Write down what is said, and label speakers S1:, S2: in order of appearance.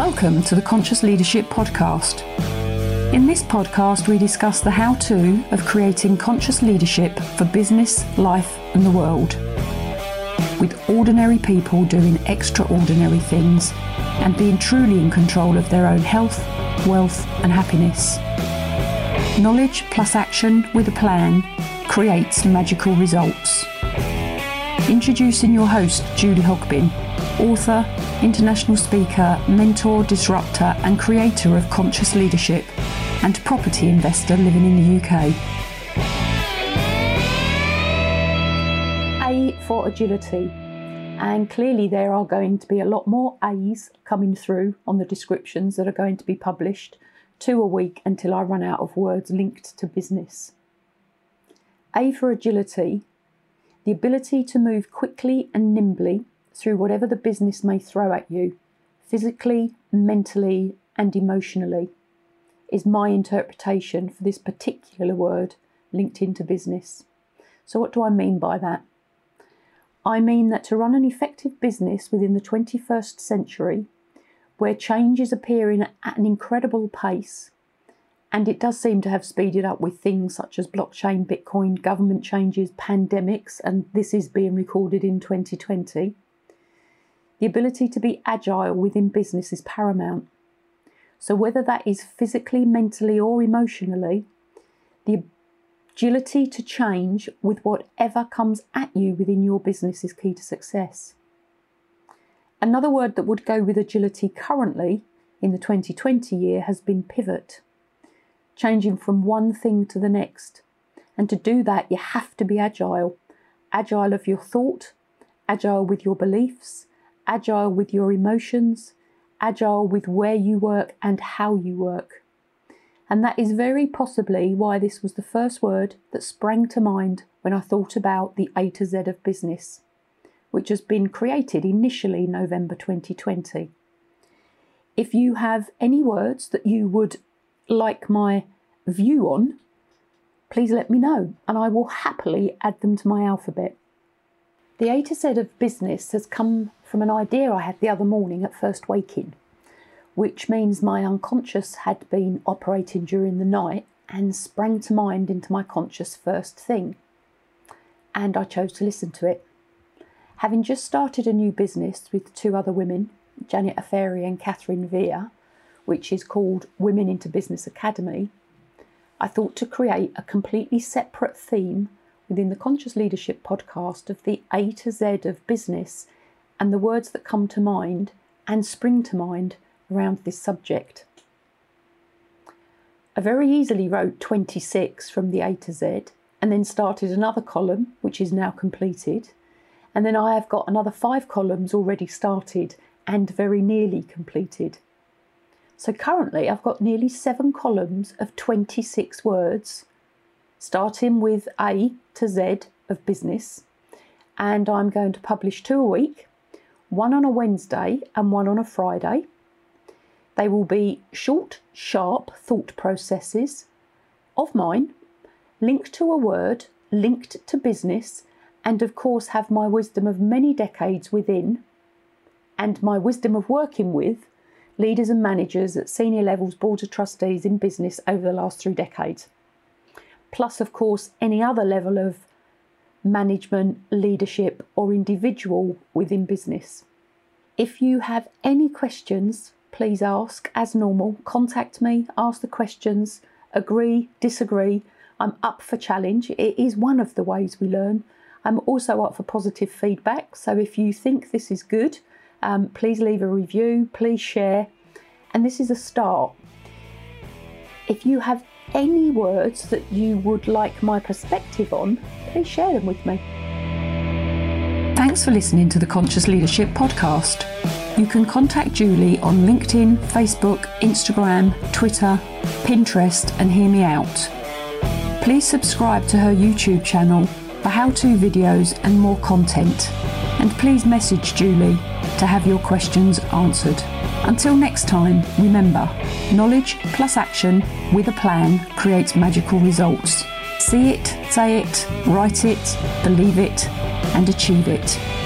S1: Welcome to the Conscious Leadership Podcast. In this podcast, we discuss the how to of creating conscious leadership for business, life, and the world. With ordinary people doing extraordinary things and being truly in control of their own health, wealth, and happiness. Knowledge plus action with a plan creates magical results. Introducing your host, Julie Hogbin, author, international speaker, mentor, disruptor, and creator of conscious leadership, and property investor living in the UK. A for agility. And clearly, there are going to be a lot more A's coming through on the descriptions that are going to be published, two a week until I run out of words linked to business. A for agility, the ability to move quickly and nimbly through whatever the business may throw at you, physically, mentally, and emotionally, is my interpretation for this particular word linked into business. So, what do I mean by that? I mean that to run an effective business within the 21st century, where change is appearing at an incredible pace, and it does seem to have speeded up with things such as blockchain, Bitcoin, government changes, pandemics, and this is being recorded in 2020 the ability to be agile within business is paramount. So, whether that is physically, mentally, or emotionally, the agility to change with whatever comes at you within your business is key to success. Another word that would go with agility currently in the 2020 year has been pivot, changing from one thing to the next. And to do that, you have to be agile agile of your thought, agile with your beliefs, agile with your emotions, agile with where you work and how you work. And that is very possibly why this was the first word that sprang to mind when I thought about the A to Z of business, which has been created initially November 2020. If you have any words that you would like my view on, please let me know and I will happily add them to my alphabet. The A to Z of business has come from an idea I had the other morning at first waking, which means my unconscious had been operating during the night and sprang to mind into my conscious first thing. And I chose to listen to it. Having just started a new business with two other women, Janet Aferi and Catherine Vere, which is called Women into Business Academy, I thought to create a completely separate theme within the Conscious Leadership podcast of the A to Z of business and the words that come to mind and spring to mind around this subject. I very easily wrote 26 from the A to Z and then started another column, which is now completed. And then I have got another five columns already started and very nearly completed. So currently I've got nearly seven columns of 26 words starting with A to Z of business. And I'm going to publish two a week, one on a Wednesday and one on a Friday. They will be short, sharp thought processes of mine, linked to a word, linked to business, and of course have my wisdom of many decades within and my wisdom of working with leaders and managers at senior levels, boards of trustees in business over the last three decades plus, of course, any other level of management, leadership, or individual within business. If you have any questions, please ask as normal. Contact me, ask the questions, agree, disagree. I'm up for challenge. It is one of the ways we learn. I'm also up for positive feedback. So if you think this is good, um, please leave a review, please share. And this is a start. If you have any words that you would like my perspective on, please share them with me. Thanks for listening to the Conscious Leadership Podcast. You can contact Julie on LinkedIn, Facebook, Instagram, Twitter, Pinterest, and hear me out. Please subscribe to her YouTube channel for how to videos and more content. And please message Julie to have your questions answered. Until next time, remember knowledge plus action with a plan creates magical results. See it, say it, write it, believe it, and achieve it.